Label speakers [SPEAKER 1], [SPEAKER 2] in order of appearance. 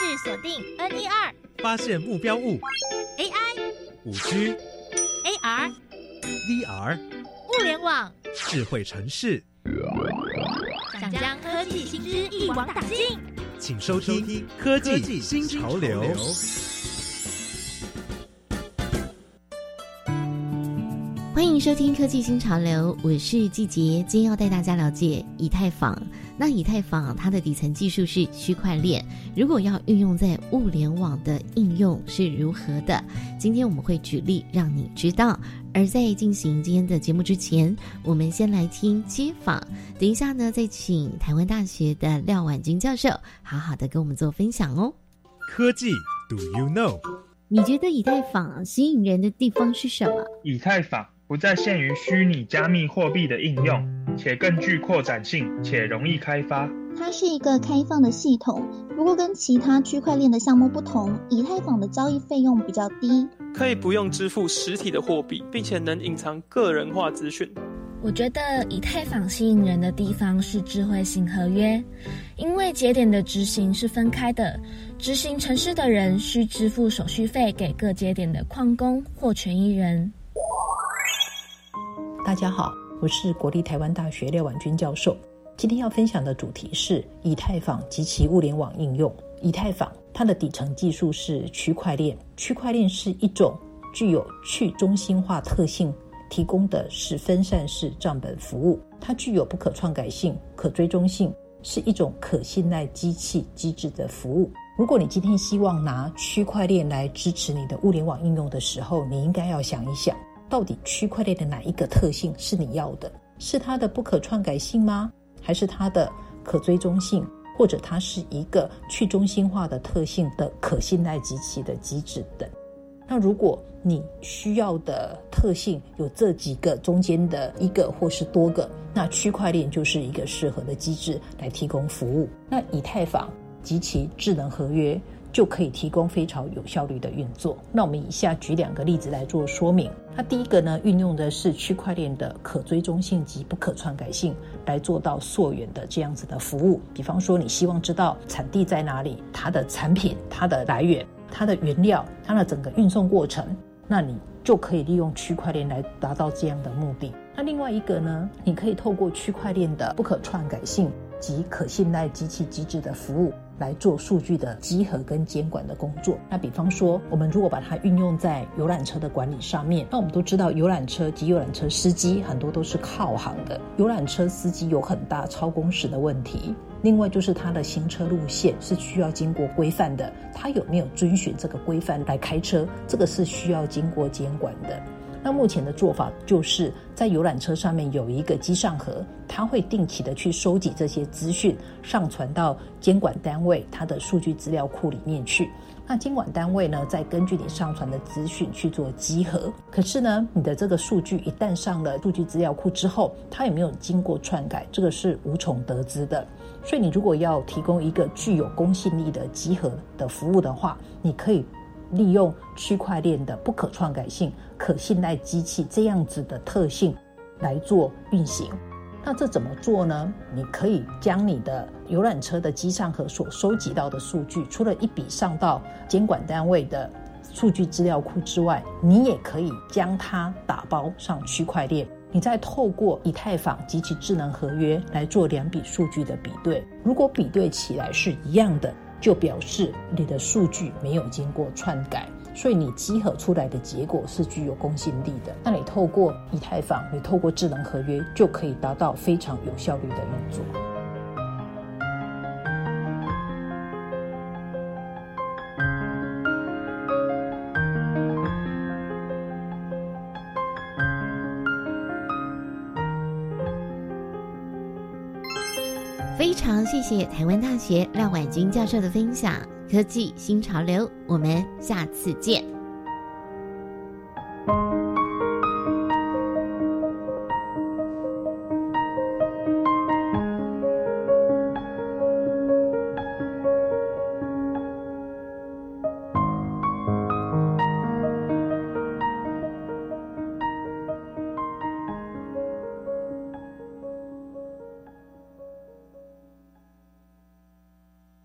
[SPEAKER 1] 制锁定 N E 二，
[SPEAKER 2] 发现目标物。
[SPEAKER 1] AI、
[SPEAKER 2] 五 G、
[SPEAKER 1] AR、
[SPEAKER 2] VR、
[SPEAKER 1] 物联网，
[SPEAKER 2] 智慧城市，
[SPEAKER 1] 想将科技新知一网打尽。
[SPEAKER 2] 请收听《科技新潮流》。
[SPEAKER 3] 欢迎收听《科技新潮流》，我是季杰，今天要带大家了解以太坊。那以太坊它的底层技术是区块链，如果要运用在物联网的应用是如何的？今天我们会举例让你知道。而在进行今天的节目之前，我们先来听街访。等一下呢，再请台湾大学的廖婉君教授好好的跟我们做分享哦。
[SPEAKER 2] 科技，Do you know？
[SPEAKER 3] 你觉得以太坊吸引人的地方是什么？
[SPEAKER 4] 以太坊。不再限于虚拟加密货币的应用，且更具扩展性且容易开发。
[SPEAKER 5] 它是一个开放的系统，不过跟其他区块链的项目不同，以太坊的交易费用比较低，
[SPEAKER 6] 可以不用支付实体的货币，并且能隐藏个人化资讯。
[SPEAKER 7] 我觉得以太坊吸引人的地方是智慧型合约，因为节点的执行是分开的，执行城市的人需支付手续费给各节点的矿工或权益人。
[SPEAKER 8] 大家好，我是国立台湾大学廖婉君教授。今天要分享的主题是以太坊及其物联网应用。以太坊它的底层技术是区块链，区块链是一种具有去中心化特性提供的是分散式账本服务，它具有不可篡改性、可追踪性，是一种可信赖机器机制的服务。如果你今天希望拿区块链来支持你的物联网应用的时候，你应该要想一想。到底区块链的哪一个特性是你要的？是它的不可篡改性吗？还是它的可追踪性？或者它是一个去中心化的特性的可信赖及其的机制等？那如果你需要的特性有这几个中间的一个或是多个，那区块链就是一个适合的机制来提供服务。那以太坊及其智能合约。就可以提供非常有效率的运作。那我们以下举两个例子来做说明。它第一个呢，运用的是区块链的可追踪性及不可篡改性，来做到溯源的这样子的服务。比方说，你希望知道产地在哪里，它的产品、它的来源、它的原料、它的整个运送过程，那你就可以利用区块链来达到这样的目的。那另外一个呢，你可以透过区块链的不可篡改性及可信赖机器机制的服务。来做数据的集合跟监管的工作。那比方说，我们如果把它运用在游览车的管理上面，那我们都知道，游览车及游览车司机很多都是靠行的。游览车司机有很大超工时的问题，另外就是他的行车路线是需要经过规范的，他有没有遵循这个规范来开车，这个是需要经过监管的。那目前的做法就是在游览车上面有一个机上盒，它会定期的去收集这些资讯，上传到监管单位它的数据资料库里面去。那监管单位呢，再根据你上传的资讯去做集合。可是呢，你的这个数据一旦上了数据资料库之后，它有没有经过篡改，这个是无从得知的。所以你如果要提供一个具有公信力的集合的服务的话，你可以。利用区块链的不可篡改性、可信赖机器这样子的特性来做运行，那这怎么做呢？你可以将你的游览车的机上盒所收集到的数据，除了一笔上到监管单位的数据资料库之外，你也可以将它打包上区块链，你再透过以太坊及其智能合约来做两笔数据的比对，如果比对起来是一样的。就表示你的数据没有经过篡改，所以你集合出来的结果是具有公信力的。那你透过以太坊，你透过智能合约，就可以达到非常有效率的运作。
[SPEAKER 3] 非常谢谢台湾大学廖婉君教授的分享，科技新潮流，我们下次见。